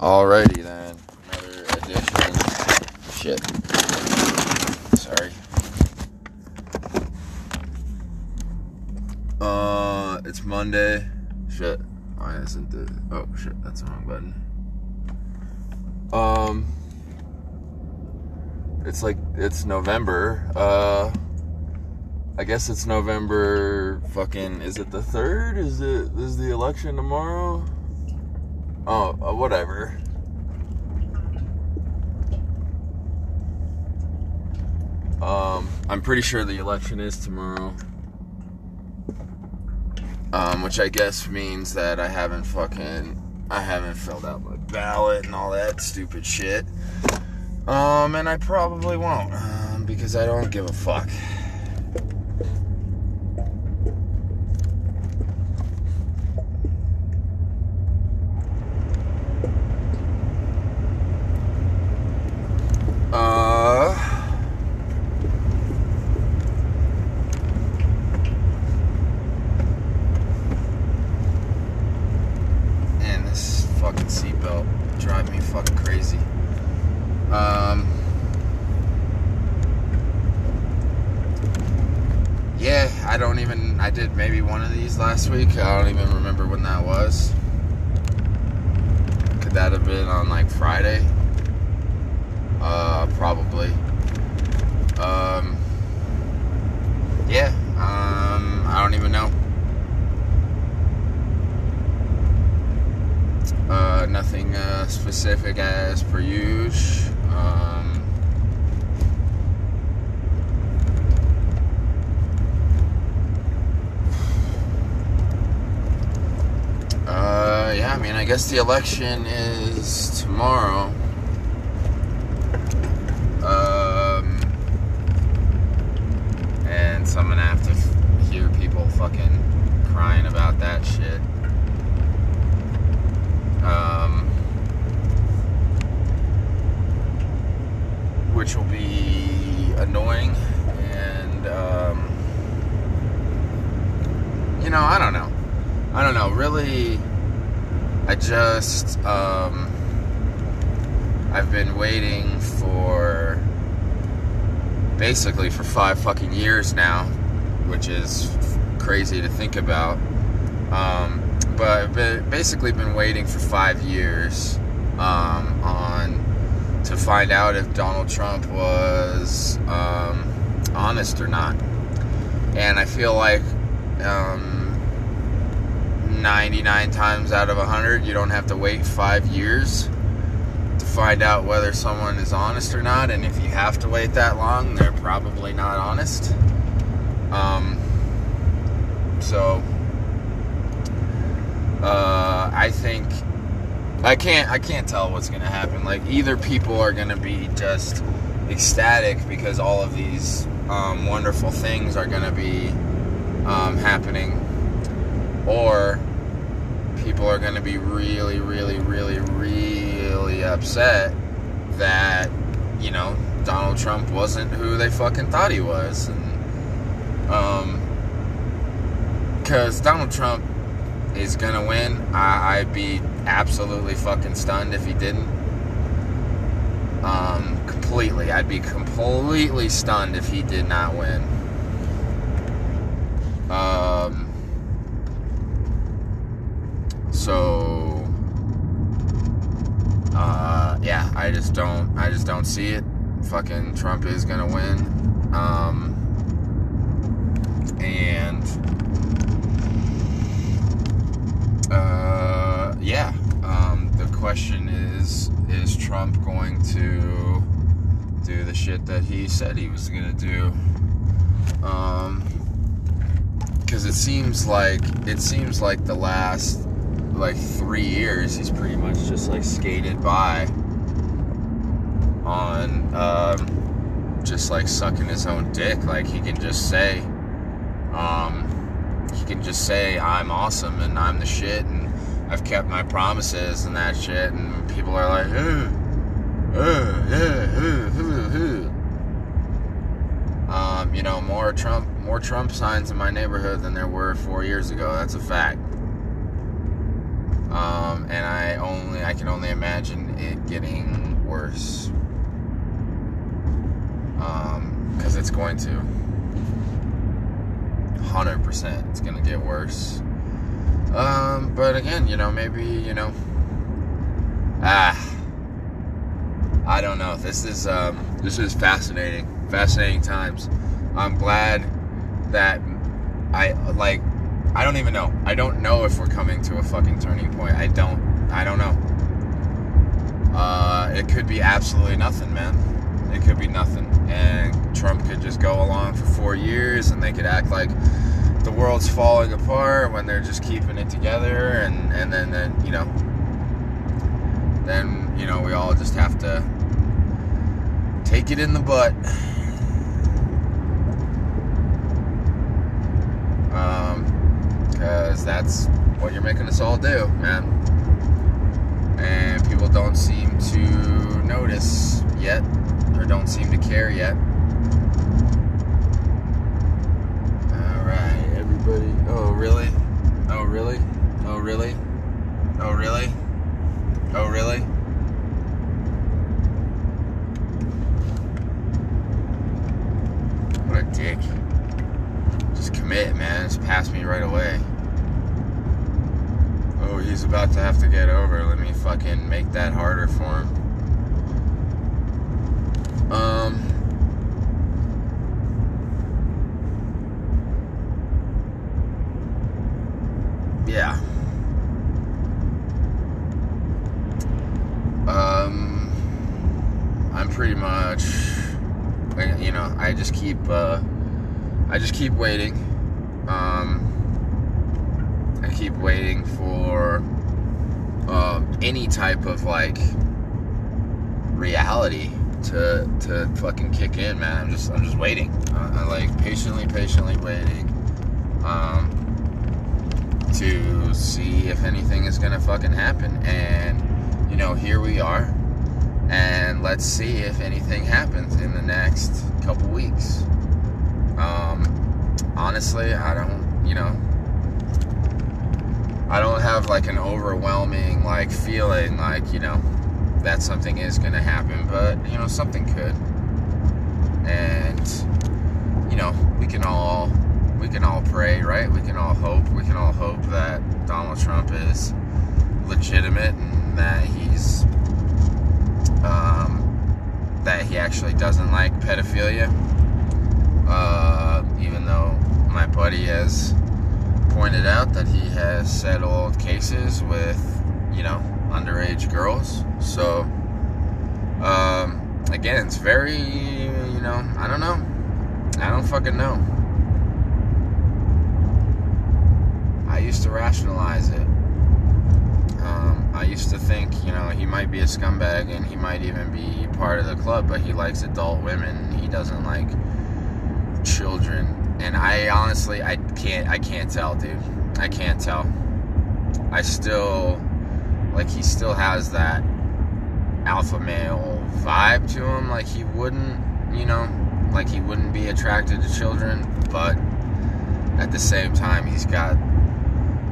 Alrighty then, another edition. Shit. Sorry. Uh, it's Monday. Shit. Why isn't the? Oh shit, that's the wrong button. Um, it's like it's November. Uh, I guess it's November. Fucking, is it the third? Is it is the election tomorrow? Oh, uh, whatever. Um, I'm pretty sure the election is tomorrow. Um, which I guess means that I haven't fucking I haven't filled out my ballot and all that stupid shit. Um, and I probably won't um, because I don't give a fuck. Uh, man, this fucking seatbelt drive me fucking crazy. Um, yeah, I don't even. I did maybe one of these last week. I don't even remember when that was. Could that have been on like Friday? Uh, probably. Um, yeah, um, I don't even know. Uh, specific as per usual. Um, uh, yeah, I mean, I guess the election is tomorrow. Um, and so I'm gonna have to hear people fucking crying about that shit. Um, which will be annoying and um, you know I don't know. I don't know. Really I just um, I've been waiting for basically for five fucking years now which is crazy to think about. Um, but I've basically been waiting for five years um, on to find out if Donald Trump was um, honest or not. And I feel like um, 99 times out of 100, you don't have to wait five years to find out whether someone is honest or not. And if you have to wait that long, they're probably not honest. Um, so uh, I think I can't I can't tell what's gonna happen. Like either people are gonna be just ecstatic because all of these um, wonderful things are gonna be um, happening, or people are gonna be really, really, really, really upset that you know Donald Trump wasn't who they fucking thought he was, and um, because Donald Trump is gonna win, I, I'd be absolutely fucking stunned if he didn't. Um, completely. I'd be completely stunned if he did not win. Um, so, uh, yeah, I just don't, I just don't see it. Fucking Trump is gonna win. Um, and uh, yeah. Um, the question is: Is Trump going to do the shit that he said he was gonna do? Um, because it seems like it seems like the last like three years he's pretty much just like skated by on um, just like sucking his own dick. Like he can just say, um, he can just say I'm awesome and I'm the shit I've kept my promises and that shit. And people are like, um, you know, more Trump, more Trump signs in my neighborhood than there were four years ago. That's a fact. Um, and I only I can only imagine it getting worse. Because um, it's going to. 100% it's going to get worse. Um, but again, you know, maybe, you know, ah, I don't know. This is, um, this is fascinating, fascinating times. I'm glad that I, like, I don't even know. I don't know if we're coming to a fucking turning point. I don't, I don't know. Uh, it could be absolutely nothing, man. It could be nothing. And Trump could just go along for four years and they could act like the world's falling apart when they're just keeping it together and, and then, then, you know, then, you know, we all just have to take it in the butt. Um, because that's what you're making us all do, man. And people don't seem to notice yet or don't seem to care yet. Alright, everybody. Oh, really? Oh, really? Oh, really? Oh, really? Oh, really? What a dick. Just commit, man. Just pass me right away. Oh, he's about to have to get over. Let me fucking make that harder for him. Um. Yeah. Um. I'm pretty much. You know, I just keep. Uh, I just keep waiting. Um. I keep waiting for uh, any type of like reality to to fucking kick in, man. I'm just I'm just waiting. I, I like patiently, patiently waiting um, to see if anything is gonna fucking happen. And you know, here we are, and let's see if anything happens in the next couple weeks. Um, honestly, I don't, you know. I don't have like an overwhelming like feeling like, you know, that something is going to happen, but you know something could, and you know we can all we can all pray, right? We can all hope. We can all hope that Donald Trump is legitimate and that he's um, that he actually doesn't like pedophilia. Uh, even though my buddy has pointed out that he has settled cases with, you know, underage girls. So, um, again, it's very, you know, I don't know. I don't fucking know. I used to rationalize it. I used to think, you know, he might be a scumbag and he might even be part of the club, but he likes adult women. He doesn't like children. And I honestly, I can't, I can't tell, dude. I can't tell. I still like he still has that alpha male vibe to him. Like he wouldn't, you know, like he wouldn't be attracted to children, but at the same time, he's got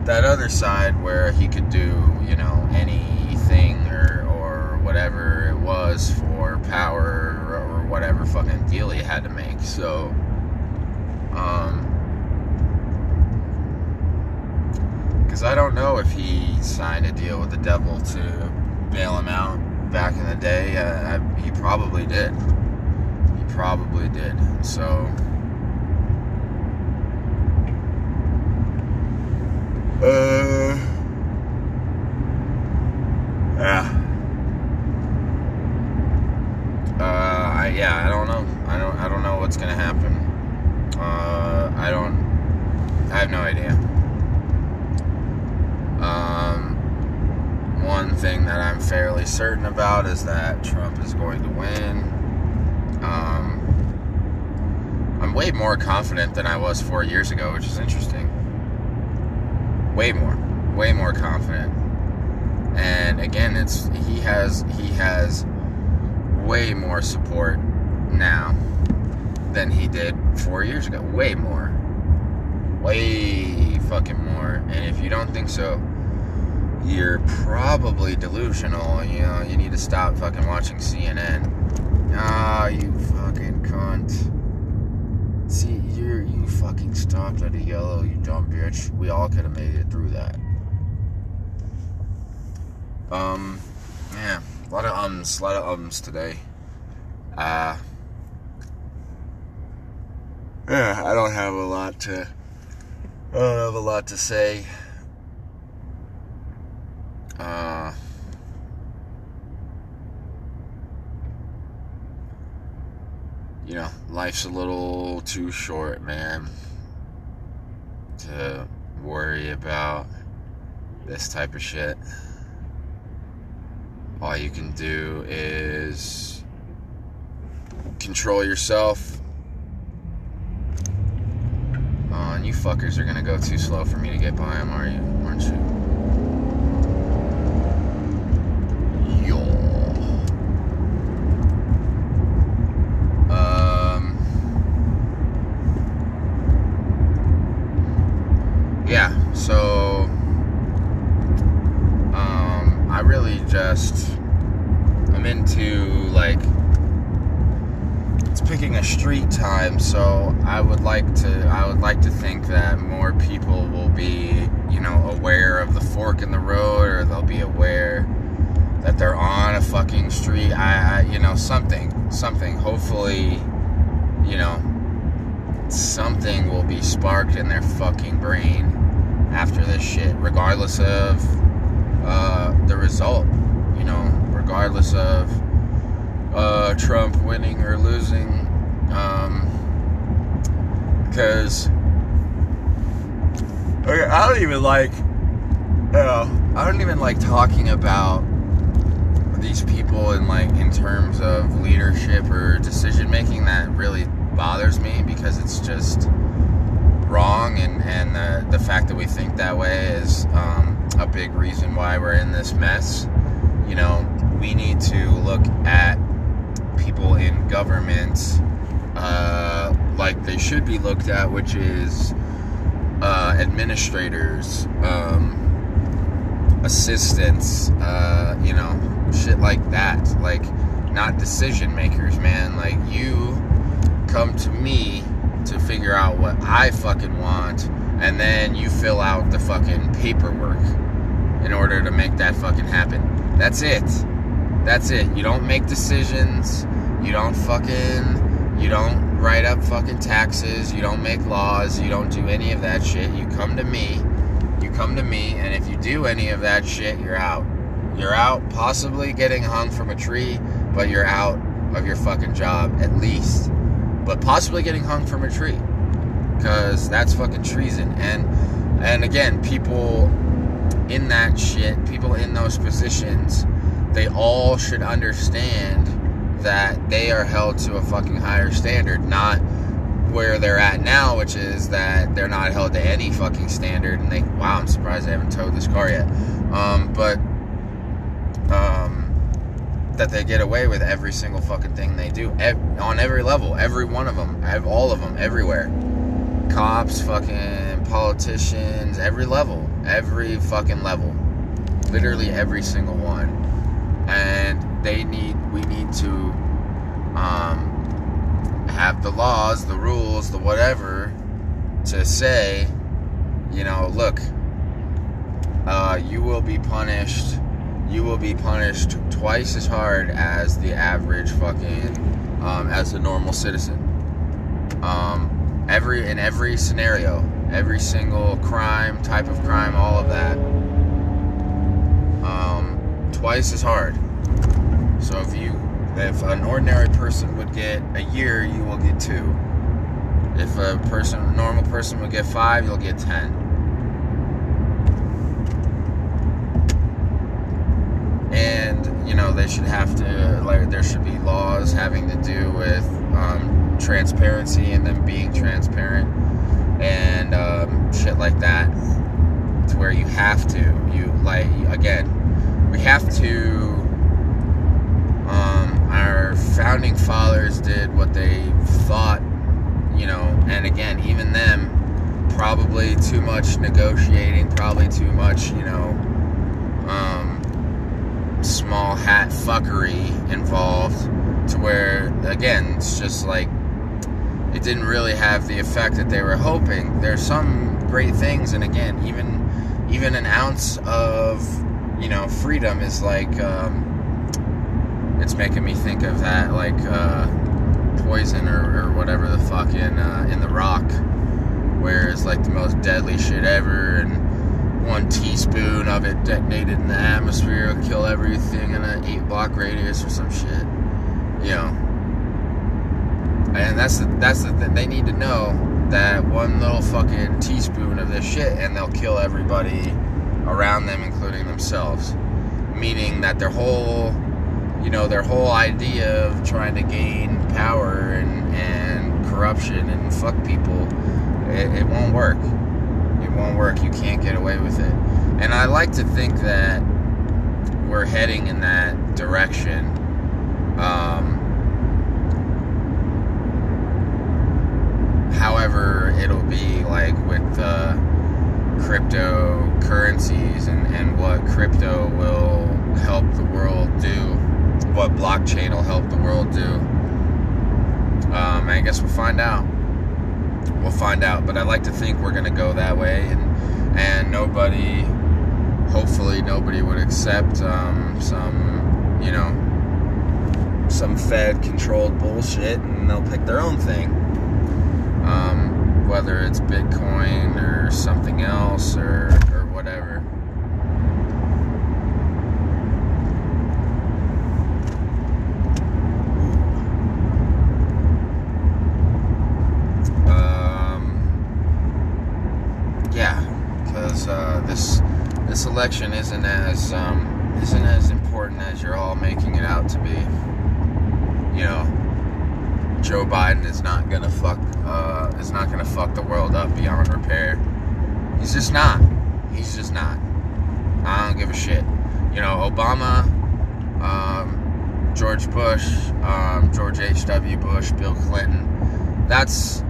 that other side where he could do, you know, anything or, or whatever it was for power or, whatever fucking deal he had to make. So, um, because I don't know if he signed a deal with the devil to bail him out back in the day. Uh, I, he probably did. He probably did. So. Uh. Yeah. Uh, I, yeah, I don't know. I don't. I don't know what's gonna happen. Uh, I don't. I have no idea. Um, one thing that I'm fairly certain about is that Trump is going to win. Um, I'm way more confident than I was four years ago, which is interesting. Way more, way more confident. And again, it's he has he has way more support now than he did four years ago. Way more. Way fucking more. And if you don't think so, you're probably delusional. You know, you need to stop fucking watching CNN. Ah, you fucking cunt. See, you you stopped at a yellow, you dumb bitch. We all could have made it through that. Um, yeah, a lot of ums, a lot of ums today. Uh, yeah, I don't have a lot to, I don't have a lot to say. Uh, you know, life's a little too short, man, to worry about this type of shit. All you can do is control yourself. Oh, and you fuckers are gonna go too slow for me to get by them, are you? Aren't you? just I'm into like it's picking a street time, so I would like to I would like to think that more people will be, you know, aware of the fork in the road or they'll be aware that they're on a fucking street. I, I you know, something, something. Hopefully, you know, something will be sparked in their fucking brain after this shit, regardless of uh, the result you know, regardless of uh, Trump winning or losing. Um, because okay, I don't even like, know, I don't even like talking about these people in like in terms of leadership or decision making. That really bothers me because it's just wrong, and and the the fact that we think that way is um, a big reason why we're in this mess you know, we need to look at people in government uh, like they should be looked at, which is uh, administrators, um, assistants, uh, you know, shit like that. Like, not decision makers, man. Like, you come to me to figure out what I fucking want, and then you fill out the fucking paperwork in order to make that fucking happen. That's it. That's it. You don't make decisions. You don't fucking. You don't write up fucking taxes. You don't make laws. You don't do any of that shit. You come to me. You come to me, and if you do any of that shit, you're out. You're out, possibly getting hung from a tree, but you're out of your fucking job at least. But possibly getting hung from a tree. Because that's fucking treason. And and again, people in that shit, people in those positions, they all should understand that they are held to a fucking higher standard, not where they're at now, which is that they're not held to any fucking standard. And they, wow, I'm surprised I haven't towed this car yet. Um, but, um, that they get away with every single fucking thing they do ev- on every level, every one of them, all of them, everywhere. Cops, fucking politicians, every level every fucking level, literally every single one, and they need we need to um, have the laws, the rules, the whatever to say, you know, look, uh, you will be punished. You will be punished twice as hard as the average fucking um, as a normal citizen. Um, every in every scenario, every single crime, type of crime, all of that, um, twice as hard. So if you, if an ordinary person would get a year, you will get two. If a person, a normal person would get five, you'll get ten. And you know they should have to like there should be laws having to do with um, transparency and them being transparent and um, shit like that to where you have to you like again we have to um, our founding fathers did what they thought you know and again even them probably too much negotiating probably too much you know um, small hat fuckery involved to where, again, it's just like it didn't really have the effect that they were hoping. There's some great things, and again, even even an ounce of you know freedom is like um, it's making me think of that like uh, poison or, or whatever the fuck in uh, in the rock where it's like the most deadly shit ever and one teaspoon of it detonated in the atmosphere will kill everything in an eight block radius or some shit you know? And that's the that's the thing they need to know that one little fucking teaspoon of this shit and they'll kill everybody around them including themselves meaning that their whole you know, their whole idea of trying to gain power and, and corruption and fuck people, it, it won't work. It won't work. You can't get away with it. And I like to think that we're heading in that direction. Um, however, it'll be like with uh, cryptocurrencies and, and what crypto will help the world do what blockchain will help the world do. Um, I guess we'll find out. We'll find out, but I like to think we're going to go that way, and and nobody, hopefully, nobody would accept um, some, you know, some Fed-controlled bullshit, and they'll pick their own thing. Um, whether it's Bitcoin or something else or or whatever. Um. Yeah, because this this election isn't as um, isn't as important as you're all making it out to be. You know, Joe Biden is not gonna fuck uh, is not gonna fuck the world up beyond repair. He's just not. He's just not. I don't give a shit. You know, Obama, um, George Bush, um, George H.W. Bush, Bill Clinton. That's,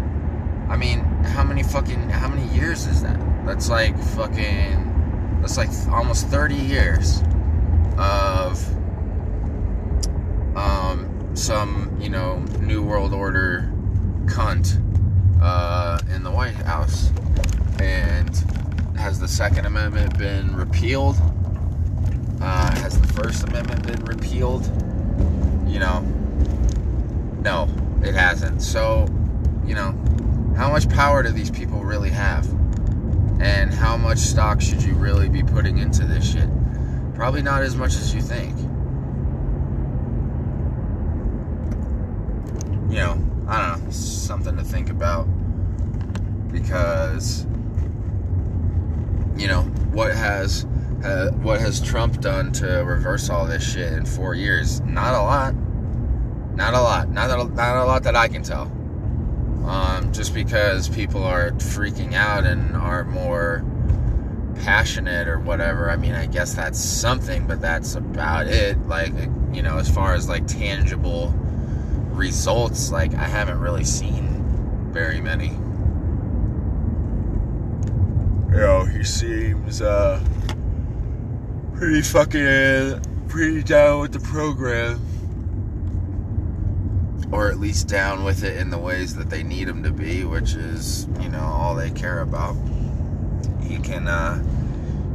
I mean, how many fucking, how many years is that? That's like fucking that's like almost 30 years of um, some, you know, New World Order cunt uh, in the White House. And has the Second Amendment been repealed? Uh, has the First Amendment been repealed? You know, no, it hasn't. So, you know, how much power do these people really have? And how much stock should you really be putting into this shit? Probably not as much as you think. You know, something to think about. Because, you know, what has uh, what has Trump done to reverse all this shit in four years? Not a lot. Not a lot. Not a, not a lot that I can tell um, just because people are freaking out and are more passionate or whatever. I mean, I guess that's something, but that's about it. Like, you know, as far as like tangible results, like, I haven't really seen very many. You know, he seems uh, pretty fucking pretty down with the program or at least down with it in the ways that they need him to be, which is, you know, all they care about. He can, uh,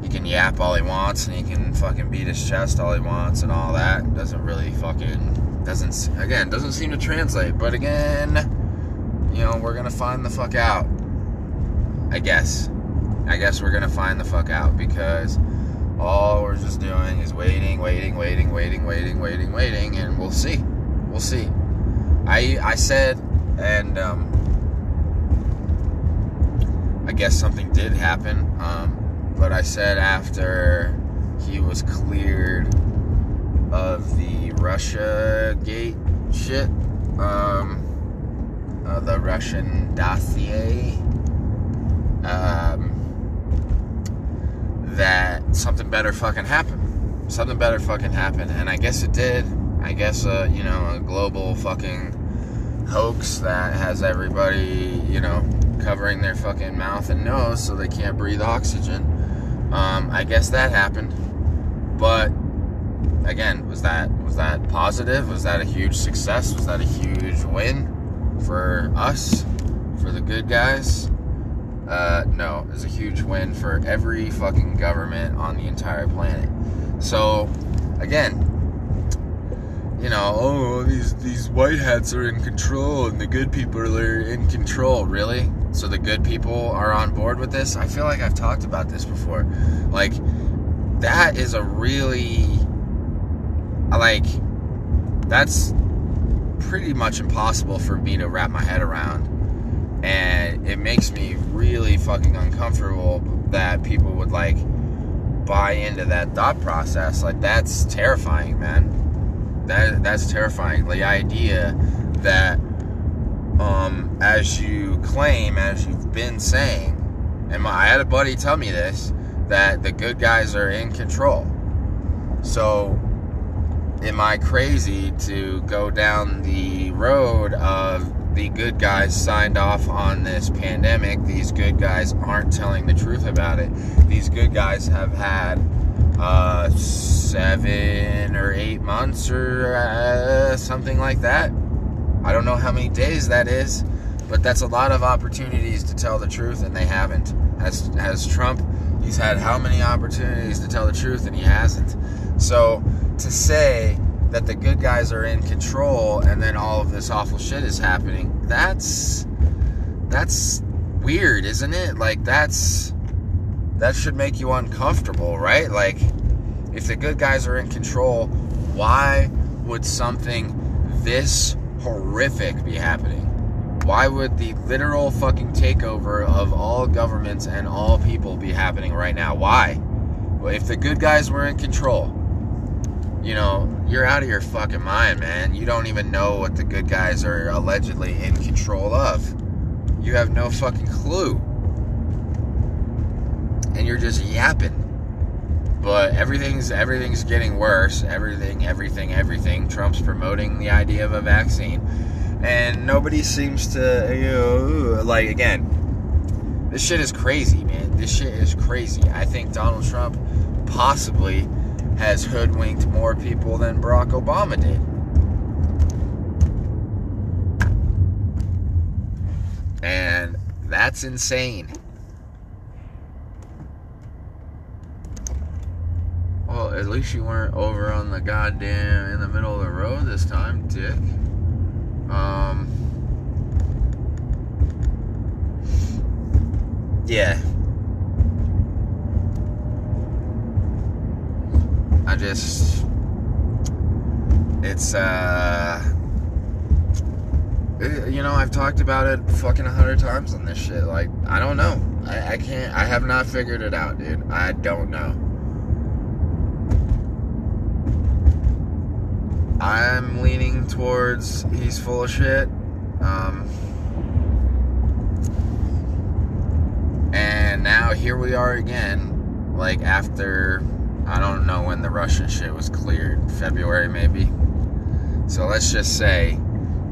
he can yap all he wants and he can fucking beat his chest all he wants and all that. Doesn't really fucking, doesn't, again, doesn't seem to translate. But again, you know, we're gonna find the fuck out. I guess. I guess we're gonna find the fuck out because all we're just doing is waiting, waiting, waiting, waiting, waiting, waiting, waiting, and we'll see. We'll see. I I said, and um, I guess something did happen. Um, but I said after he was cleared of the Russia Gate shit, um, uh, the Russian dossier, um, that something better fucking happened. Something better fucking happened, and I guess it did. I guess, uh, you know, a global fucking hoax that has everybody, you know, covering their fucking mouth and nose so they can't breathe oxygen. Um, I guess that happened. But again, was that was that positive? Was that a huge success? Was that a huge win for us, for the good guys? Uh, no, it's a huge win for every fucking government on the entire planet. So, again, you know, oh, these these white hats are in control and the good people are in control. Really? So the good people are on board with this? I feel like I've talked about this before. Like, that is a really like that's pretty much impossible for me to wrap my head around. And it makes me really fucking uncomfortable that people would like buy into that thought process. Like that's terrifying man. That that's terrifying. The idea that um as you claim as you've been saying and my, I had a buddy tell me this that the good guys are in control. So am I crazy to go down the road of the good guys signed off on this pandemic. These good guys aren't telling the truth about it. These good guys have had uh, seven or eight months or uh, something like that. I don't know how many days that is, but that's a lot of opportunities to tell the truth, and they haven't. As as Trump, he's had how many opportunities to tell the truth, and he hasn't. So to say that the good guys are in control and then all of this awful shit is happening that's that's weird isn't it? Like that's that should make you uncomfortable right? Like if the good guys are in control why would something this horrific be happening? Why would the literal fucking takeover of all governments and all people be happening right now? Why? If the good guys were in control you know, you're out of your fucking mind, man. You don't even know what the good guys are allegedly in control of. You have no fucking clue. And you're just yapping. But everything's everything's getting worse. Everything, everything, everything. Trump's promoting the idea of a vaccine. And nobody seems to you know, like again, this shit is crazy, man. This shit is crazy. I think Donald Trump possibly has hoodwinked more people than Barack Obama did. And that's insane. Well, at least you weren't over on the goddamn in the middle of the road this time, dick. Um. Yeah, I just, it's, uh, you know, I've talked about it fucking a hundred times on this shit. Like, I don't know. I, I can't, I have not figured it out, dude. I don't know. I'm leaning towards he's full of shit. Um, and now here we are again, like after I don't know when the Russian shit was cleared. February, maybe. So let's just say,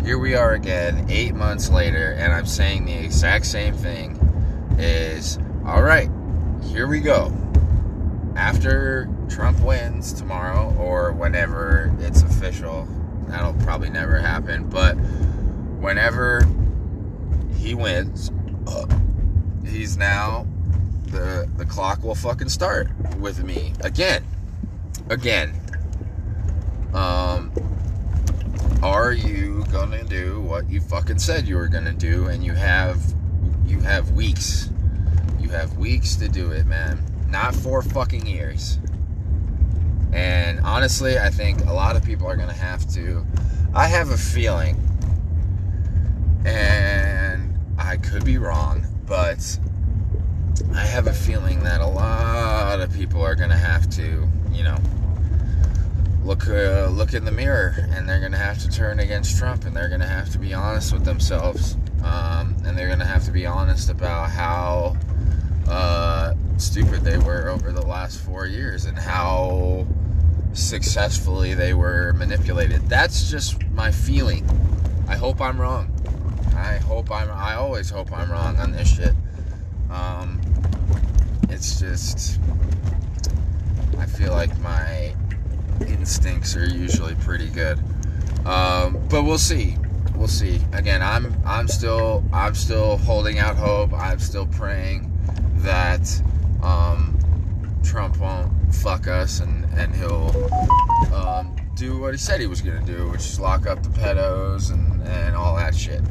here we are again, eight months later, and I'm saying the exact same thing. Is all right. Here we go. After Trump wins tomorrow, or whenever it's official, that'll probably never happen. But whenever he wins, uh, he's now the the clock will fucking start with me again, again. Um, are you gonna do what you fucking said you were gonna do? And you have you have weeks. You have weeks to do it, man. Not four fucking years. And honestly, I think a lot of people are gonna have to. I have a feeling, and I could be wrong, but I have a feeling that a lot of people are going to have to, you know, look uh, look in the mirror and they're going to have to turn against Trump and they're going to have to be honest with themselves um, and they're going to have to be honest about how uh, stupid they were over the last four years and how successfully they were manipulated. That's just my feeling. I hope I'm wrong. I hope I'm. I always hope I'm wrong on this shit. Um, it's just I feel like my instincts are usually pretty good. Um, but we'll see. We'll see. Again, I'm I'm still I'm still holding out hope. I'm still praying that um, Trump won't fuck us and and he'll um, do what he said he was gonna do, which is lock up the pedos and and all that shit.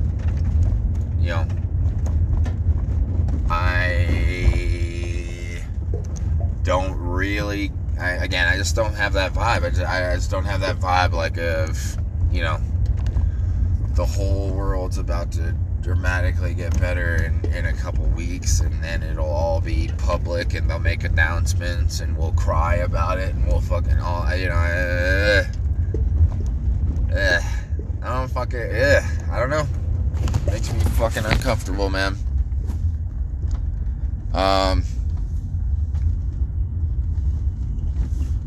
You know, I don't really. I, again, I just don't have that vibe. I just, I just don't have that vibe like of you know the whole world's about to dramatically get better in, in a couple weeks and then it'll all be public and they'll make announcements and we'll cry about it and we'll fucking all you know uh, uh, I don't fucking uh, I don't know makes me fucking uncomfortable man um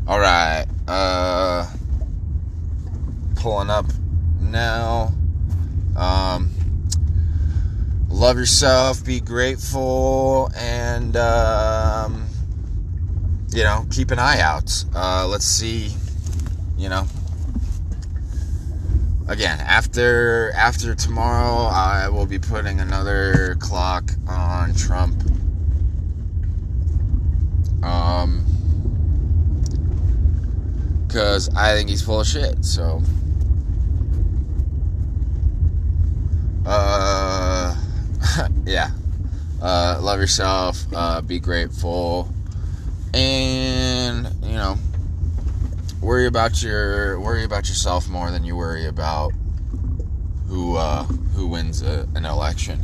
all right uh pulling up now um love yourself, be grateful, and um, you know, keep an eye out. Uh, let's see, you know. Again, after after tomorrow, I will be putting another clock on Trump. Um, because I think he's full of shit. So, uh yeah. Uh, love yourself. Uh, be grateful, and you know, worry about your worry about yourself more than you worry about who uh, who wins a, an election.